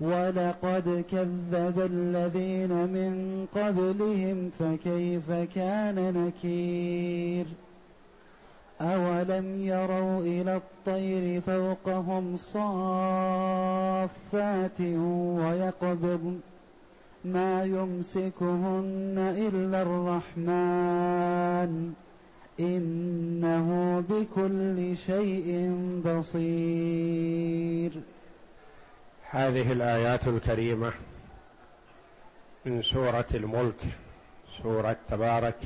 ولقد كذب الذين من قبلهم فكيف كان نكير اولم يروا إلى الطير فوقهم صافات ويقبض ما يمسكهن الا الرحمن انه بكل شيء بصير هذه الآيات الكريمة من سورة الملك سورة تبارك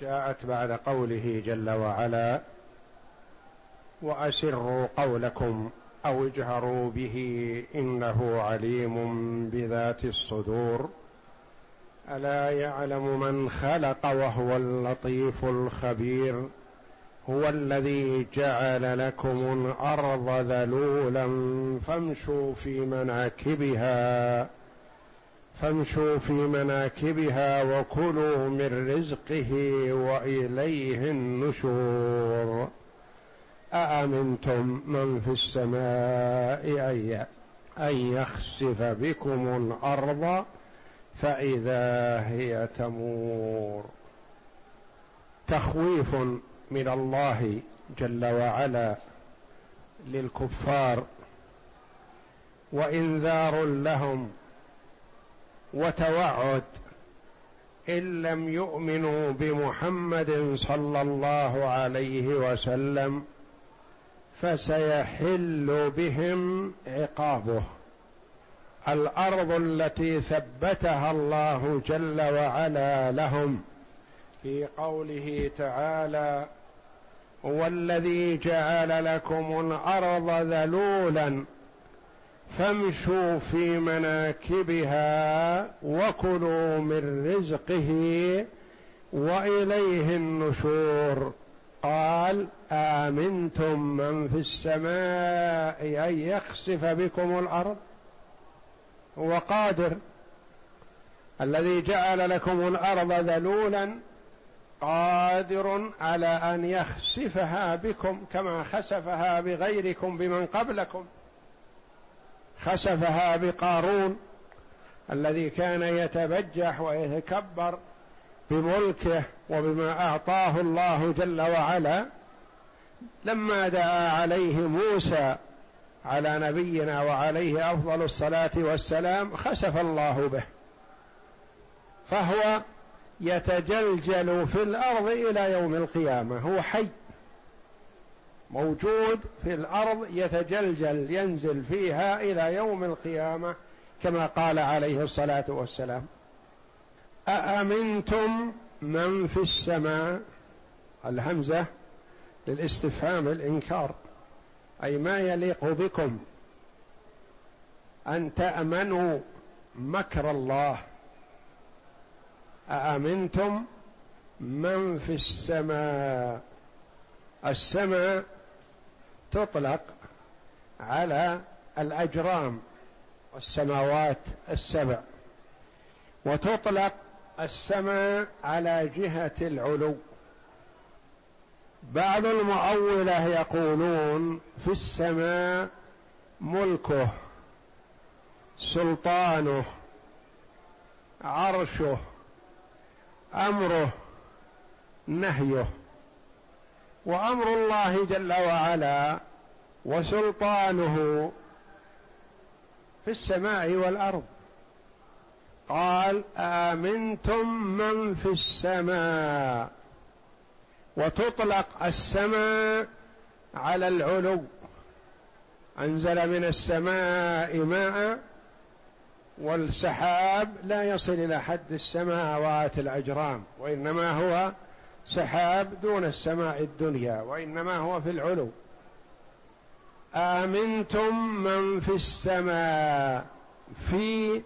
جاءت بعد قوله جل وعلا وأسروا قولكم أو اجهروا به إنه عليم بذات الصدور ألا يعلم من خلق وهو اللطيف الخبير هو الذي جعل لكم الأرض ذلولا فامشوا في مناكبها فامشوا في مناكبها وكلوا من رزقه وإليه النشور. أأمنتم من في السماء أن يخسف بكم الأرض فإذا هي تمور؟ تخويف من الله جل وعلا للكفار وانذار لهم وتوعد إن لم يؤمنوا بمحمد صلى الله عليه وسلم فسيحل بهم عقابه. الأرض التي ثبتها الله جل وعلا لهم في قوله تعالى هو الذي جعل لكم الأرض ذلولا فامشوا في مناكبها وكلوا من رزقه وإليه النشور. قال آمنتم من في السماء أن يخسف بكم الأرض؟ هو قادر. الذي جعل لكم الأرض ذلولا قادر على أن يخسفها بكم كما خسفها بغيركم بمن قبلكم. خسفها بقارون الذي كان يتبجح ويتكبر بملكه وبما أعطاه الله جل وعلا. لما دعا عليه موسى على نبينا وعليه أفضل الصلاة والسلام خسف الله به. فهو يتجلجل في الأرض إلى يوم القيامة. هو حي. موجود في الأرض يتجلجل ينزل فيها إلى يوم القيامة كما قال عليه الصلاة والسلام. أأمنتم من في السماء؟ الهمزة للاستفهام الإنكار أي ما يليق بكم؟ أن تأمنوا مكر الله. أأمنتم من في السماء؟ السماء تطلق على الأجرام والسماوات السبع وتطلق السماء على جهة العلو. بعض المؤولة يقولون في السماء ملكه سلطانه عرشه. أمره نهيه. وأمر الله جل وعلا وسلطانه في السماء والأرض. قال آمنتم من في السماء؟ وتطلق السماء على العلو. أنزل من السماء ماء والسحاب لا يصل إلى حد السماوات الأجرام وإنما هو سحاب دون السماء الدنيا وإنما هو في العلو. آمنتم من في السماء في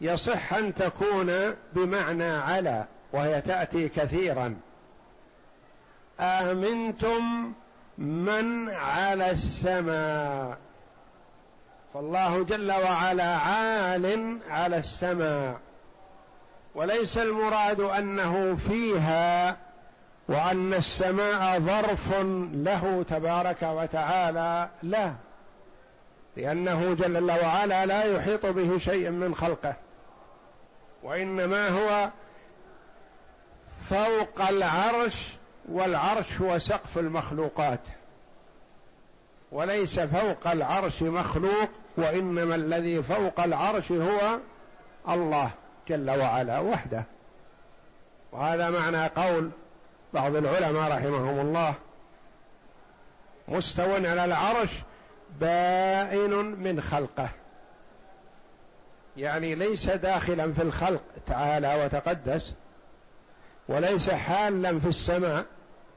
يصح أن تكون بمعنى على وهي تأتي كثيرا. آمنتم من على السماء. فالله جل وعلا عال على السماء وليس المراد أنه فيها وأن السماء ظرف له تبارك وتعالى لا لأنه جل وعلا لا يحيط به شيء من خلقه وإنما هو فوق العرش والعرش هو سقف المخلوقات. وليس فوق العرش مخلوق وإنما الذي فوق العرش هو الله جل وعلا وحده. وهذا معنى قول بعض العلماء رحمهم الله مستو على العرش بائن من خلقه. يعني ليس داخلا في الخلق تعالى وتقدس وليس حالا في السماء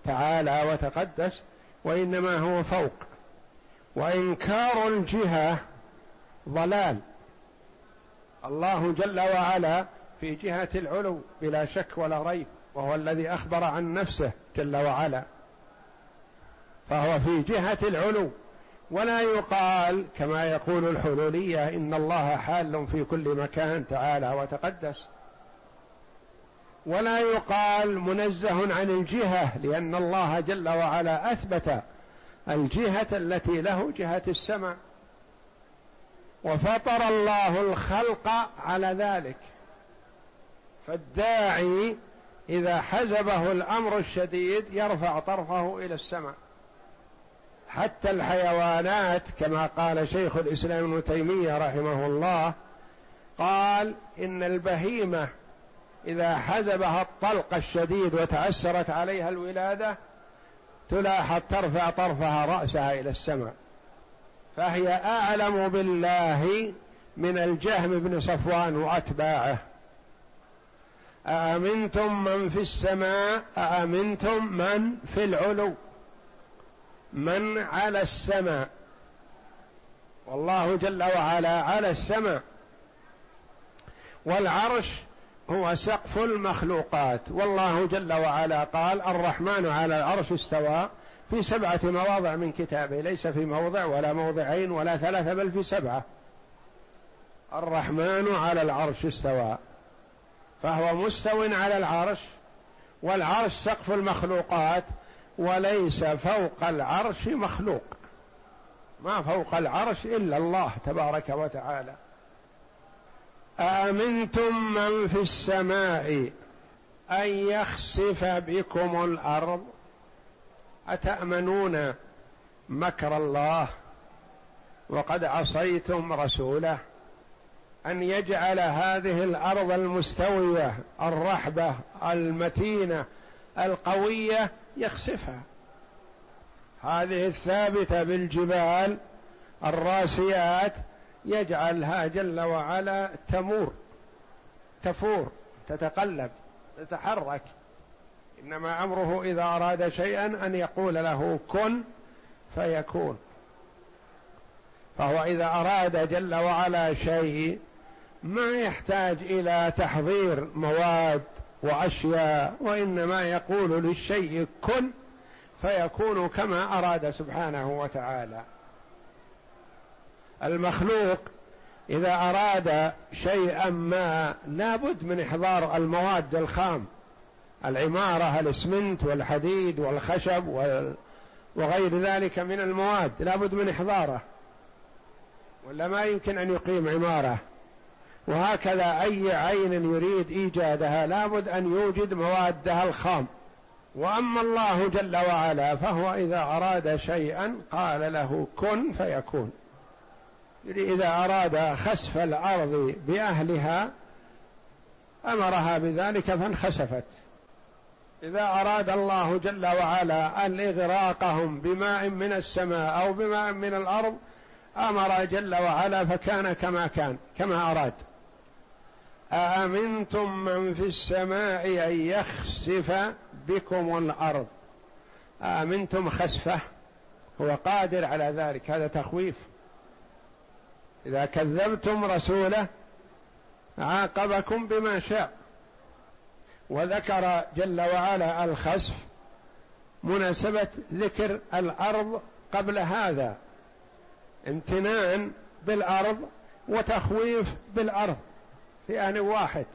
تعالى وتقدس وإنما هو فوق. وإنكار الجهة ضلال. الله جل وعلا في جهة العلو بلا شك ولا ريب وهو الذي أخبر عن نفسه جل وعلا. فهو في جهة العلو. ولا يقال كما يقول الحلولية إن الله حال في كل مكان تعالى وتقدس. ولا يقال منزه عن الجهة لأن الله جل وعلا أثبت الجهة التي له جهة السماء. وفطر الله الخلق على ذلك. فالداعي إذا حزبه الأمر الشديد يرفع طرفه إلى السماء. حتى الحيوانات كما قال شيخ الإسلام ابن تيمية رحمه الله قال إن البهيمة إذا حزبها الطلق الشديد وتعسرت عليها الولادة تلاحظ ترفع طرفها رأسها إلى السماء. فهي أعلم بالله من الجهم بن صفوان وأتباعه. أأمنتم من في السماء؟ أأمنتم من في العلو؟ من على السماء؟ والله جل وعلا على السماء. والعرش هو سقف المخلوقات. والله جل وعلا قال الرحمن على العرش استوى في سبعة مواضع من كتابه. ليس في موضع ولا موضعين ولا ثلاثة بل في سبعة. الرحمن على العرش استوى. فهو مستو على العرش والعرش سقف المخلوقات وليس فوق العرش مخلوق. ما فوق العرش إلا الله تبارك وتعالى. آمنتم من في السماء أن يخسف بكم الأرض؟ أتأمنون مكر الله وقد عصيتم رسوله أن يجعل هذه الأرض المستوية الرحبة المتينة القوية يخسفها؟ هذه الثابتة بالجبال الراسيات يجعلها جل وعلا تمور تفور تتقلب تتحرك. إنما أمره إذا أراد شيئا أن يقول له كن فيكون. فهو إذا أراد جل وعلا شيء ما يحتاج إلى تحضير مواد وأشياء وإنما يقول للشيء كن فيكون كما أراد سبحانه وتعالى. المخلوق إذا أراد شيئا ما لابد من إحضار المواد الخام. العمارة الاسمنت والحديد والخشب وغير ذلك من المواد لابد من إحضاره. ولا ما يمكن أن يقيم عمارة. وهكذا أي عين يريد إيجادها لابد أن يوجد موادها الخام. وأما الله جل وعلا فهو إذا أراد شيئا قال له كن فيكون. إذا أراد خسف الأرض بأهلها أمرها بذلك فانخسفت. إذا أراد الله جل وعلا أن إغراقهم بماء من السماء أو بماء من الأرض أمر جل وعلا فكان كما كان كما أراد. أأمنتم من في السماء أن يخسف بكم الأرض؟ أأمنتم خسفه؟ هو قادر على ذلك هذا تخويف. إذا كذبتم رسوله عاقبكم بما شاء. وذكر جل وعلا الخسف مناسبة ذكر الأرض قبل هذا. امتنان بالأرض وتخويف بالأرض في آن واحد.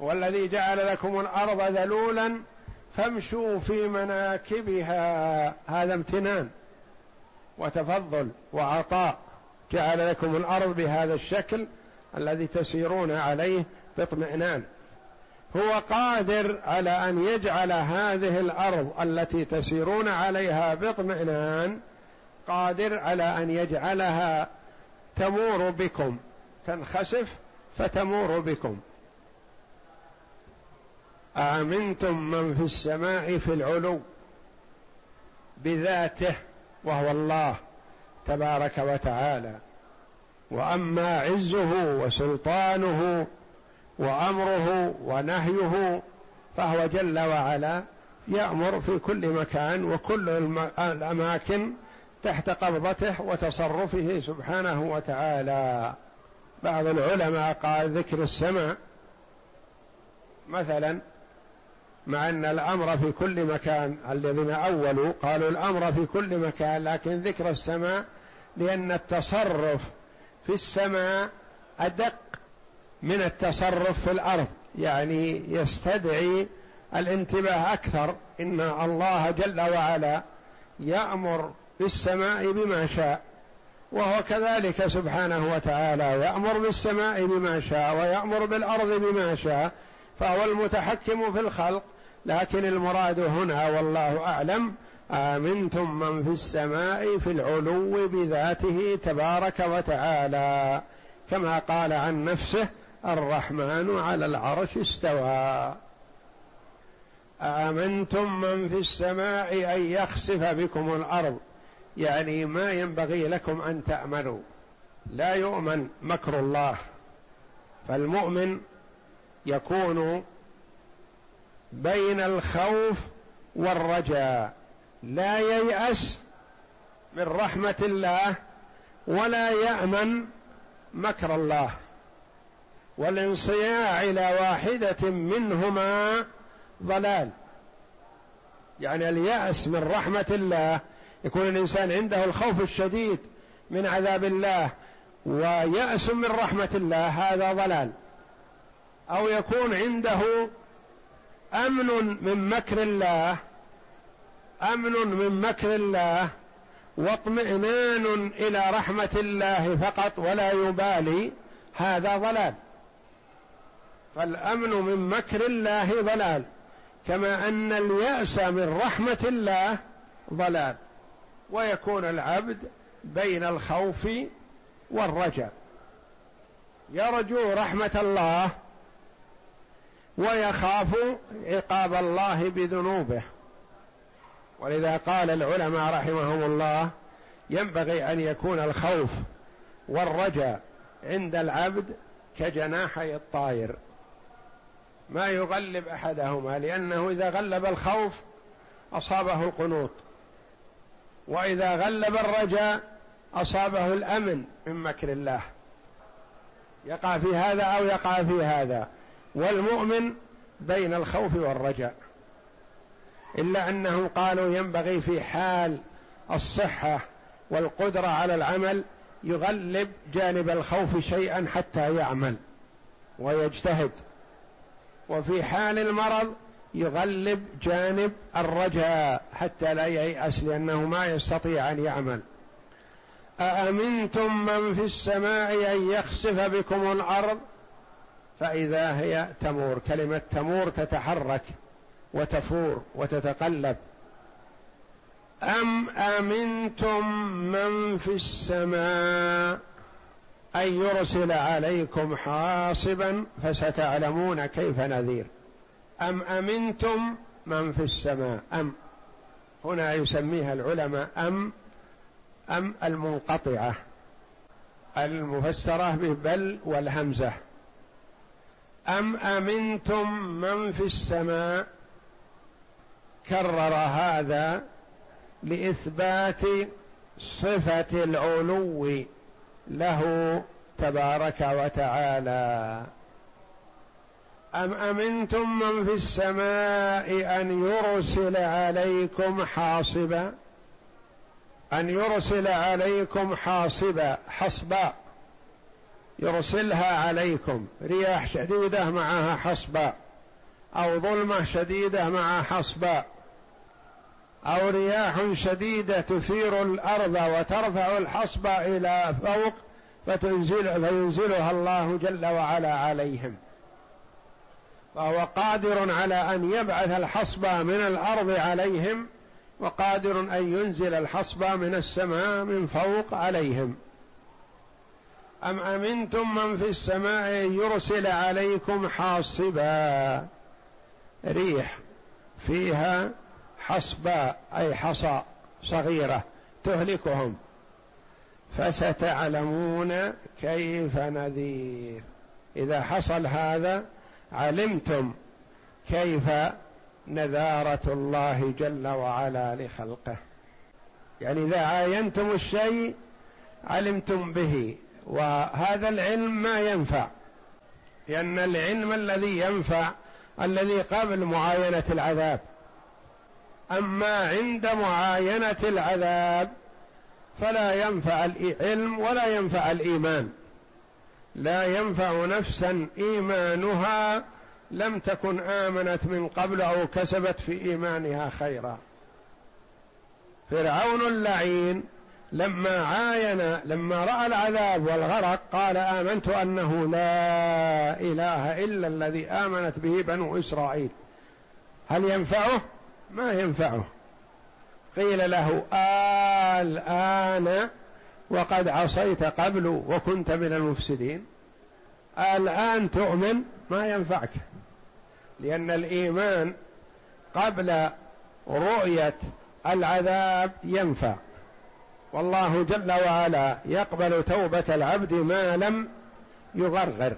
والذي جعل لكم الأرض ذلولا فامشوا في مناكبها. هذا امتنان وتفضل وعطاء. جعل لكم الأرض بهذا الشكل الذي تسيرون عليه باطمئنان. هو قادر على أن يجعل هذه الأرض التي تسيرون عليها باطمئنان قادر على أن يجعلها تمور بكم. تنخسف فتمور بكم. أأمنتم من في السماء في العلو بذاته وهو الله. تبارك وتعالى. وأما عزه وسلطانه وأمره ونهيه فهو جل وعلا يأمر في كل مكان وكل الأماكن تحت قبضته وتصرفه سبحانه وتعالى. بعض العلماء قال ذكر السماء مثلا مع أن الأمر في كل مكان الذين أولوا قالوا الأمر في كل مكان لكن ذكر السماء لأن التصرف في السماء أدق من التصرف في الأرض يعني يستدعي الانتباه أكثر. إن الله جل وعلا يأمر بالسماء بما شاء وهو كذلك سبحانه وتعالى يأمر بالسماء بما شاء ويأمر بالأرض بما شاء فهو المتحكم في الخلق. لكن المراد هنا والله أعلم آمنتم من في السماء في العلو بذاته تبارك وتعالى كما قال عن نفسه الرحمن على العرش استوى. آمنتم من في السماء أن يخسف بكم الأرض يعني ما ينبغي لكم أن تأمنوا. لا يؤمن مكر الله فالمؤمن يكون بين الخوف والرجاء. لا ييأس من رحمة الله ولا يأمن مكر الله والانصياع إلى واحدة منهما ضلال. يعني اليأس من رحمة الله يكون الإنسان عنده الخوف الشديد من عذاب الله ويأس من رحمة الله هذا ضلال. أو يكون عنده أمن من مكر الله أمن من مكر الله واطمئنان إلى رحمة الله فقط ولا يبالي هذا ضلال. فالأمن من مكر الله ضلال كما أن اليأس من رحمة الله ضلال ويكون العبد بين الخوف والرجاء. يرجو رحمة الله ويخاف عقاب الله بذنوبه. ولذا قال العلماء رحمهم الله ينبغي أن يكون الخوف والرجاء عند العبد كجناحي الطائر. ما يغلب أحدهما لأنه إذا غلب الخوف أصابه القنوط وإذا غلب الرجاء أصابه الأمن من مكر الله. يقع في هذا أو يقع في هذا. والمؤمن بين الخوف والرجاء. إلا أنهم قالوا ينبغي في حال الصحة والقدرة على العمل يغلب جانب الخوف شيئا حتى يعمل ويجتهد. وفي حال المرض يغلب جانب الرجاء حتى لا ييأس لأنه ما يستطيع أن يعمل. أأمنتم من في السماء أن يخسف بكم الأرض؟ فإذا هي تمور كلمة تمور تتحرك. وتفور وتتقلب. أم أمنتم من في السماء أن يرسل عليكم حاصبا فستعلمون كيف نذير؟ أم أمنتم من في السماء؟ أم. هنا يسميها العلماء أم أم المنقطعة المفسرة ببل والهمزة. أم أمنتم من في السماء كرر هذا لإثبات صفة العلو له تبارك وتعالى. أم أمنتم من في السماء أن يرسل عليكم حاصبا؟ أن يرسل عليكم حاصبا حصبا. يرسلها عليكم رياح شديدة معها حصبا أو ظلمة شديدة مع حصبا. أو رياح شديدة تثير الأرض وترفع الحصبة إلى فوق فتنزل فينزلها الله جل وعلا عليهم. فهو قادر على أن يبعث الحصبة من الأرض عليهم وقادر أن ينزل الحصبة من السماء من فوق عليهم. أم أمنتم من في السماء يرسل عليكم حاصبا؟ ريح. فيها حصباء أي حصى صغيرة تهلكهم. فستعلمون كيف نذير. إذا حصل هذا علمتم كيف نذارة الله جل وعلا لخلقه. يعني إذا عاينتم الشيء علمتم به. وهذا العلم ما ينفع. لأن العلم الذي ينفع الذي قبل معاينة العذاب. أما عند معاينة العذاب فلا ينفع العلم ولا ينفع الإيمان. لا ينفع نفسا إيمانها لم تكن آمنت من قبل أو كسبت في إيمانها خيرا. فرعون اللعين لما عاين لما رأى العذاب والغرق قال آمنت أنه لا إله إلا الذي آمنت به بنو إسرائيل. هل ينفعه؟ ما ينفعه. قيل له الان وقد عصيت قبل وكنت من المفسدين. الان تؤمن ما ينفعك لأن الإيمان قبل رؤية العذاب ينفع. والله جل وعلا يقبل توبة العبد ما لم يغرغر.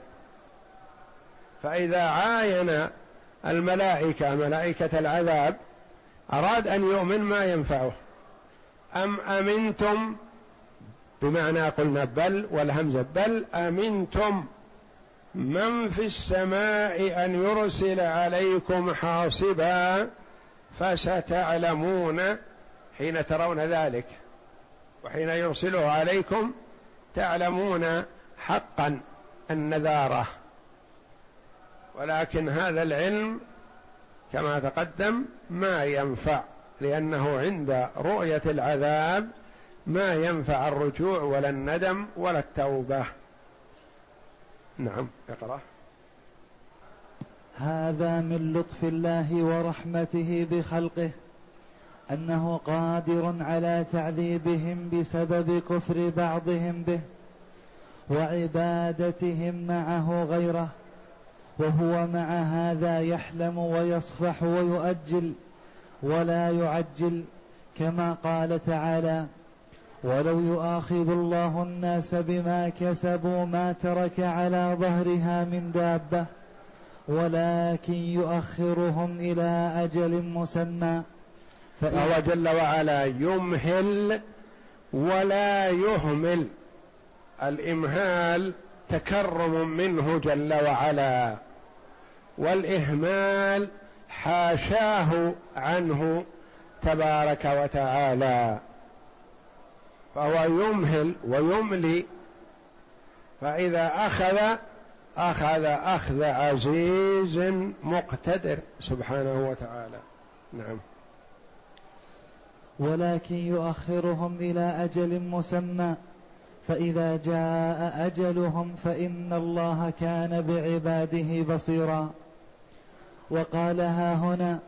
فإذا عاين الملائكة ملائكة العذاب أراد أن يؤمن ما ينفعه. أم أمنتم؟ بمعنى قلنا بل والهمزة بل أمنتم من في السماء أن يرسل عليكم حاصبا فستعلمون حين ترون ذلك. وحين يرسله عليكم تعلمون حقا النذارة. ولكن هذا العلم كما تقدم ما ينفع لأنه عند رؤية العذاب ما ينفع الرجوع ولا الندم ولا التوبة. نعم اقرأ. هذا من لطف الله ورحمته بخلقه أنه قادر على تعذيبهم بسبب كفر بعضهم به وعبادتهم معه غيره. وهو مع هذا يحلم ويصفح ويؤجل ولا يعجل كما قال تعالى ولو يؤاخذ الله الناس بما كسبوا ما ترك على ظهرها من دابة ولكن يؤخرهم إلى أجل مسمى. فهو جل وعلا يمهل ولا يهمل. الإمهال تكرم منه جل وعلا. والإهمال حاشاه عنه تبارك وتعالى. فهو يمهل ويملي فإذا أخذ أخذ أخذ عزيز مقتدر سبحانه وتعالى. نعم. ولكن يؤخرهم إلى أجل مسمى فإذا جاء أجلهم فإن الله كان بعباده بصيرا. وقال ها هنا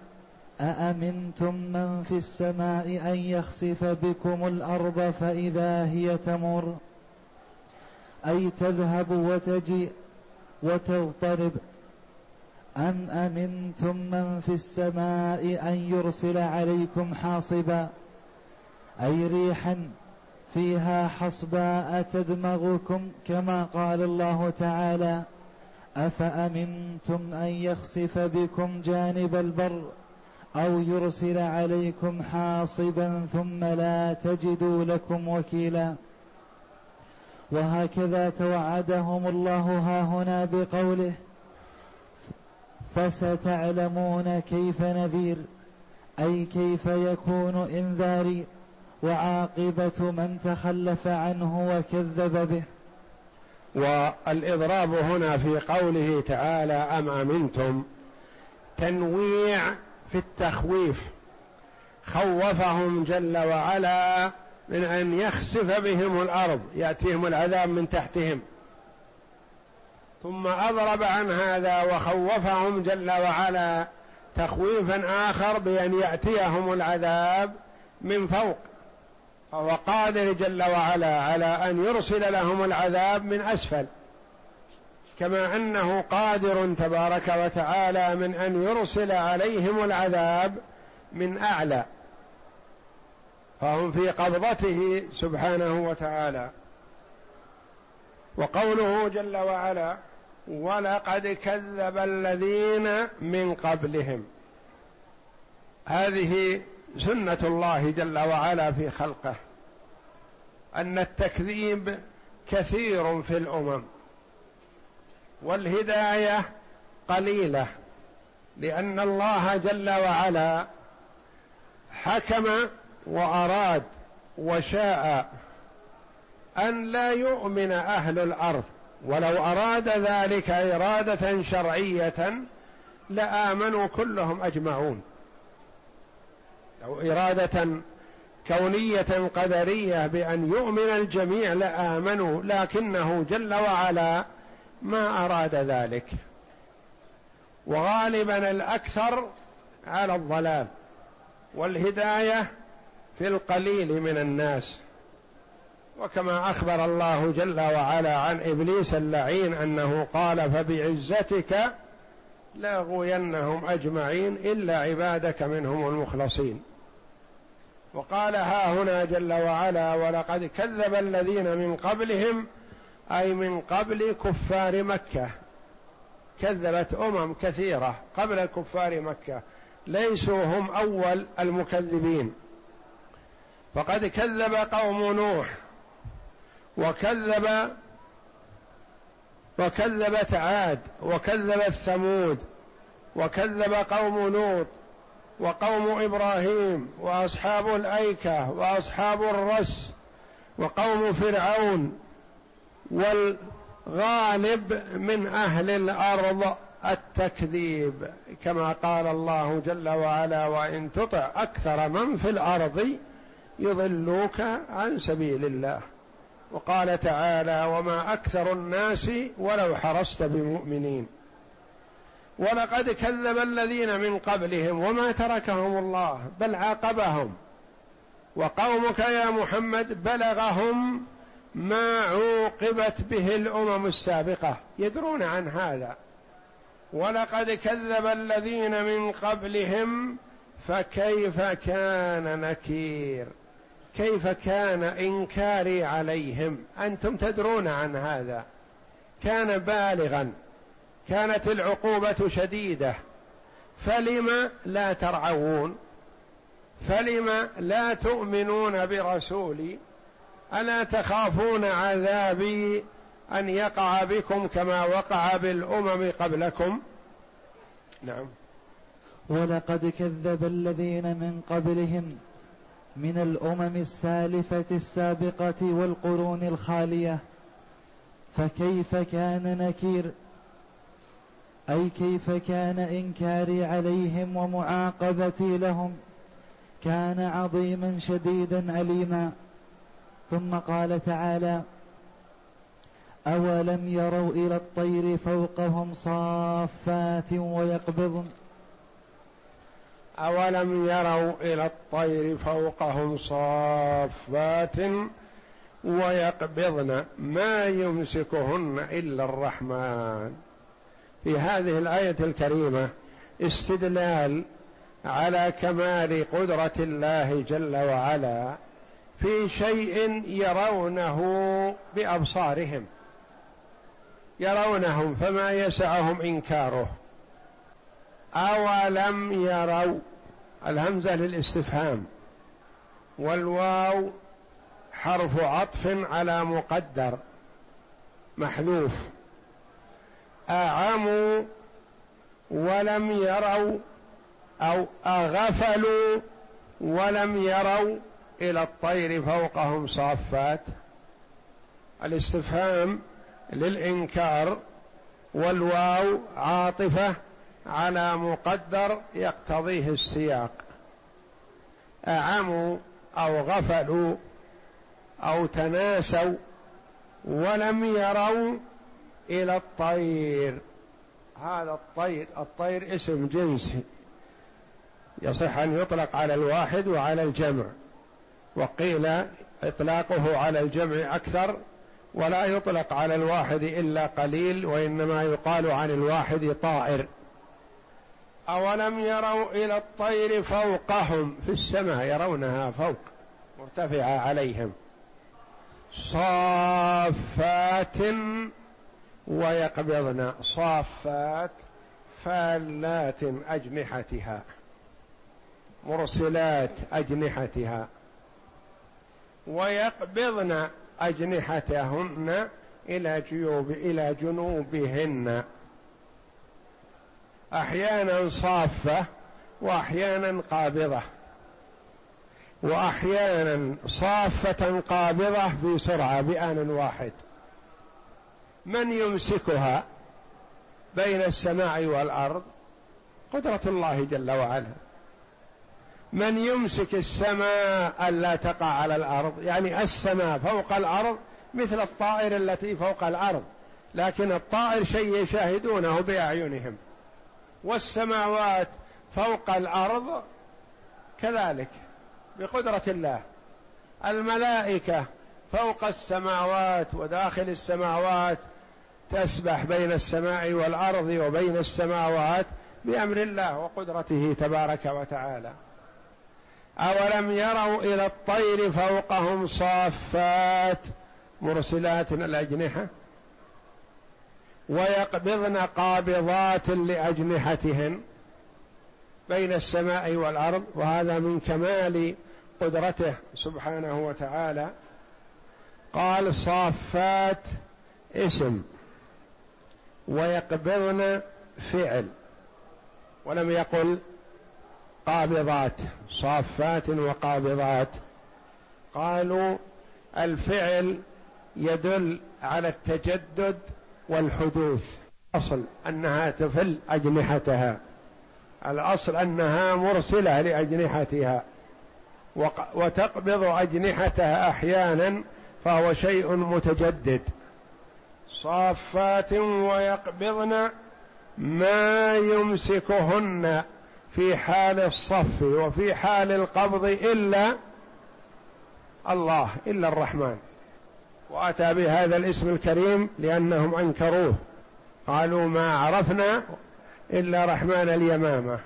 أأمنتم من في السماء أن يخسف بكم الأرض فإذا هي تمر أي تذهب وتجيء وتضطرب أم أمنتم من في السماء أن يرسل عليكم حاصبا؟ أي ريحا فيها حصباء تدمغكم كما قال الله تعالى أفأمنتم أن يخسف بكم جانب البر أو يرسل عليكم حاصبا ثم لا تجدوا لكم وكيلا؟ وهكذا توعدهم الله ها هنا بقوله فستعلمون كيف نذير أي كيف يكون إنذاري وعاقبة من تخلف عنه وكذب به. والإضراب هنا في قوله تعالى أم أمنتم؟ تنويع في التخويف. خوفهم جل وعلا من أن يخسف بهم الأرض يأتيهم العذاب من تحتهم. ثم أضرب عن هذا وخوفهم جل وعلا تخويفا آخر بأن يأتيهم العذاب من فوق. فهو قادر جل وعلا على أن يرسل لهم العذاب من أسفل كما أنه قادر تبارك وتعالى من أن يرسل عليهم العذاب من أعلى فهم في قبضته سبحانه وتعالى. وقوله جل وعلا ولقد كذب الذين من قبلهم هذه سنة الله جل وعلا في خلقه أن التكذيب كثير في الأمم والهداية قليلة لأن الله جل وعلا حكم وأراد وشاء أن لا يؤمن أهل الأرض. ولو أراد ذلك إرادة شرعية لآمنوا كلهم أجمعون. لو إرادة كونية قدرية بأن يؤمن الجميع لآمنوا لكنه جل وعلا ما أراد ذلك. وغالبا الأكثر على الضلال والهداية في القليل من الناس. وكما أخبر الله جل وعلا عن إبليس اللعين أنه قال فبعزتك لاغوينهم أجمعين إلا عبادك منهم المخلصين. وقال ها هنا جل وعلا ولقد كذب الذين من قبلهم أي من قبل كفار مكة. كذبت أمم كثيرة قبل كفار مكة ليسوا هم أول المكذبين. فقد كذب قوم نوح وكذب وكذبت عاد وكذبت ثمود وكذب قوم لوط وقوم إبراهيم وأصحاب الأيكة وأصحاب الرس وقوم فرعون والغالب من أهل الأرض التكذيب كما قال الله جل وعلا وإن تطع أكثر من في الأرض يضلوك عن سبيل الله وقال تعالى وما أكثر الناس ولو حرصت بمؤمنين ولقد كذب الذين من قبلهم وما تركهم الله بل عاقبهم. وقومك يا محمد بلغهم ما عوقبت به الأمم السابقة. يدرون عن هذا. ولقد كذب الذين من قبلهم فكيف كان نكير؟ كيف كان إنكاري عليهم؟ أنتم تدرون عن هذا. كان بالغا. كانت العقوبة شديدة. فلم لا ترعون؟ فلم لا تؤمنون برسولي؟ ألا تخافون عذابي أن يقع بكم كما وقع بالأمم قبلكم؟ نعم. ولقد كذب الذين من قبلهم من الأمم السالفة السابقة والقرون الخالية. فكيف كان نكير؟ أي كيف كان إنكاري عليهم ومعاقبتي لهم؟ كان عظيما شديدا أليما. ثم قال تعالى أولم يروا إلى الطير فوقهم صافات ويقبضن؟ أولم يروا إلى الطير فوقهم صافات ويقبضن؟ ما يمسكهن إلا الرحمن. في هذه الآية الكريمة استدلال على كمال قدرة الله جل وعلا في شيء يرونه بأبصارهم. يرونهم فما يسعهم إنكاره. أولم يروا الهمزة للاستفهام. والواو حرف عطف على مقدر. محذوف. أعموا ولم يروا أو أغفلوا ولم يروا إلى الطير فوقهم صافات. الاستفهام للإنكار والواو عاطفة على مقدر يقتضيه السياق. أعموا أو غفلوا أو تناسوا ولم يروا إلى الطير. هذا الطير الطير اسم جنس يصح أن يطلق على الواحد وعلى الجمع. وقيل إطلاقه على الجمع أكثر ولا يطلق على الواحد إلا قليل وإنما يقال عن الواحد طائر. أولم يروا إلى الطير فوقهم؟ في السماء يرونها فوق مرتفعة عليهم. صافات ويقبضن صافات فالات أجنحتها مرسلات أجنحتها ويقبضن أجنحتهن إلى جيوب إلى جنوبهن. أحيانا صافة وأحيانا قابضة وأحيانا صافة قابضة بسرعة بآن واحد. من يمسكها بين السماء والأرض؟ قدرة الله جل وعلا. من يمسك السماء ألا تقع على الأرض؟ يعني السماء فوق الأرض مثل الطائر التي فوق الأرض لكن الطائر شيء يشاهدونه بأعينهم. والسماوات فوق الأرض كذلك بقدرة الله. الملائكة فوق السماوات وداخل السماوات تسبح بين السماء والأرض وبين السماوات بأمر الله وقدرته تبارك وتعالى. أولم يروا إلى الطير فوقهم صافات مرسلات الأجنحة ويقبضن قابضات لأجنحتهن بين السماء والأرض وهذا من كمال قدرته سبحانه وتعالى. قال صافات اسم ويقبضن فعل ولم يقل قابضات صافات وقابضات. قالوا الفعل يدل على التجدد والحدوث. اصل أنها تفل أجنحتها. الأصل أنها مرسلة لأجنحتها. وتقبض أجنحتها أحيانا فهو شيء متجدد. صافات ويقبضن ما يمسكهن في حال الصف وفي حال القبض إلا الله إلا الرحمن. وأتى بهذا الاسم الكريم لأنهم أنكروه. قالوا ما عرفنا إلا رحمن اليمامة.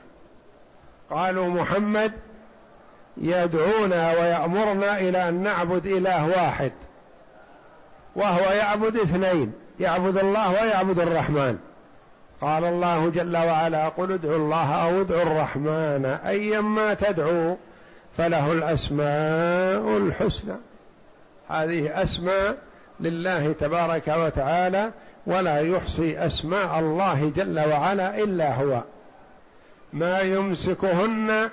قالوا محمد يدعونا ويأمرنا إلى أن نعبد إله واحد. وهو يعبد اثنين يعبد الله ويعبد الرحمن. قال الله جل وعلا قل ادعوا الله أو ادعوا الرحمن أيما تدعو فله الأسماء الحسنى. هذه أسماء لله تبارك وتعالى ولا يحصي أسماء الله جل وعلا إلا هو. ما يمسكهن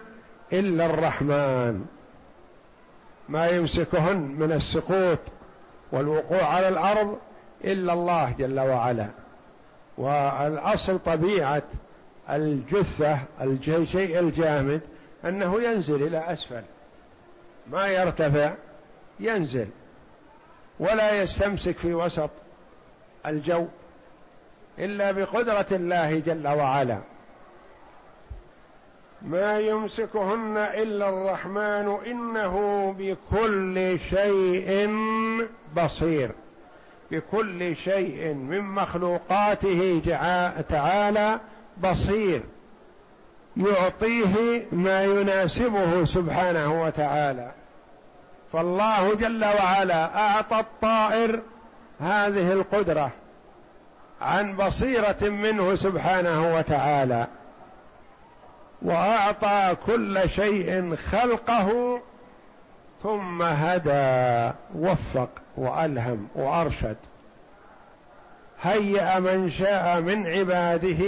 إلا الرحمن. ما يمسكهن من السقوط والوقوع على الأرض إلا الله جل وعلا. والأصل طبيعة الجثة الشيء الجامد أنه ينزل إلى أسفل. ما يرتفع ينزل. ولا يستمسك في وسط الجو إلا بقدرة الله جل وعلا. ما يمسكهن إلا الرحمن إنه بكل شيء بصير. بكل شيء من مخلوقاته تعالى بصير. يعطيه ما يناسبه سبحانه وتعالى. فالله جل وعلا أعطى الطائر هذه القدرة عن بصيرة منه سبحانه وتعالى. وأعطى كل شيء خلقه ثم هدى وفق وألهم وأرشد. هيأ من شاء من عباده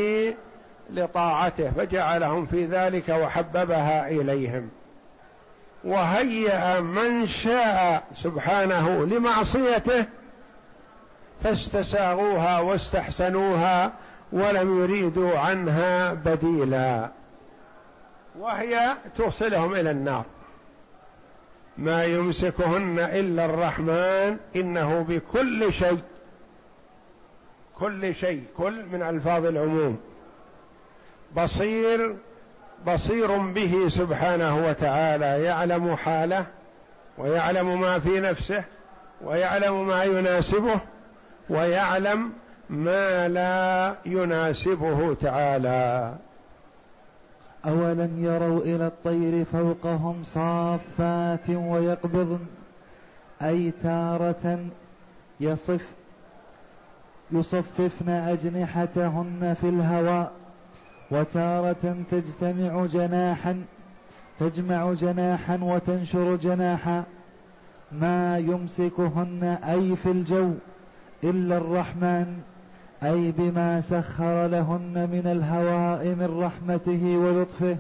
لطاعته فجعلهم في ذلك وحببها إليهم. وهيأ من شاء سبحانه لمعصيته فاستساغوها واستحسنوها ولم يريدوا عنها بديلا. وهي توصلهم إلى النار. ما يمسكهن إلا الرحمن إنه بكل شيء. كل شيء كل من ألفاظ العموم. بصير بصير به سبحانه وتعالى يعلم حاله ويعلم ما في نفسه ويعلم ما يناسبه ويعلم ما لا يناسبه تعالى. أولم يروا إلى الطير فوقهم صافات ويقبضن أي تارة يصف يصففن أجنحتهن في الهواء وتارة تجتمع جناحا تجمع جناحا وتنشر جناحا. ما يمسكهن أي في الجو إلا الرحمن. أي بما سخر لهن من الهواء من رحمته ولطفه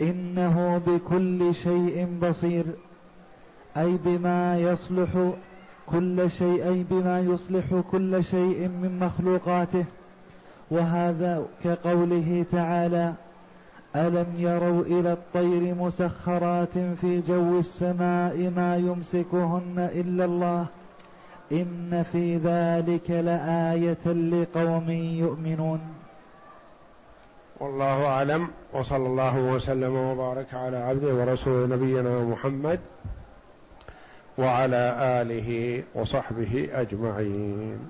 إنه بكل شيء بصير أي بما يصلح كل شيء أي بما يصلح كل شيء من مخلوقاته. وهذا كقوله تعالى ألم يروا إلى الطير مسخرات في جو السماء ما يمسكهن إلا الله؟ إن في ذلك لآية لقوم يؤمنون. والله أعلم وصلى الله وسلم وبارك على عبده ورسول نبينا محمد وعلى آله وصحبه أجمعين.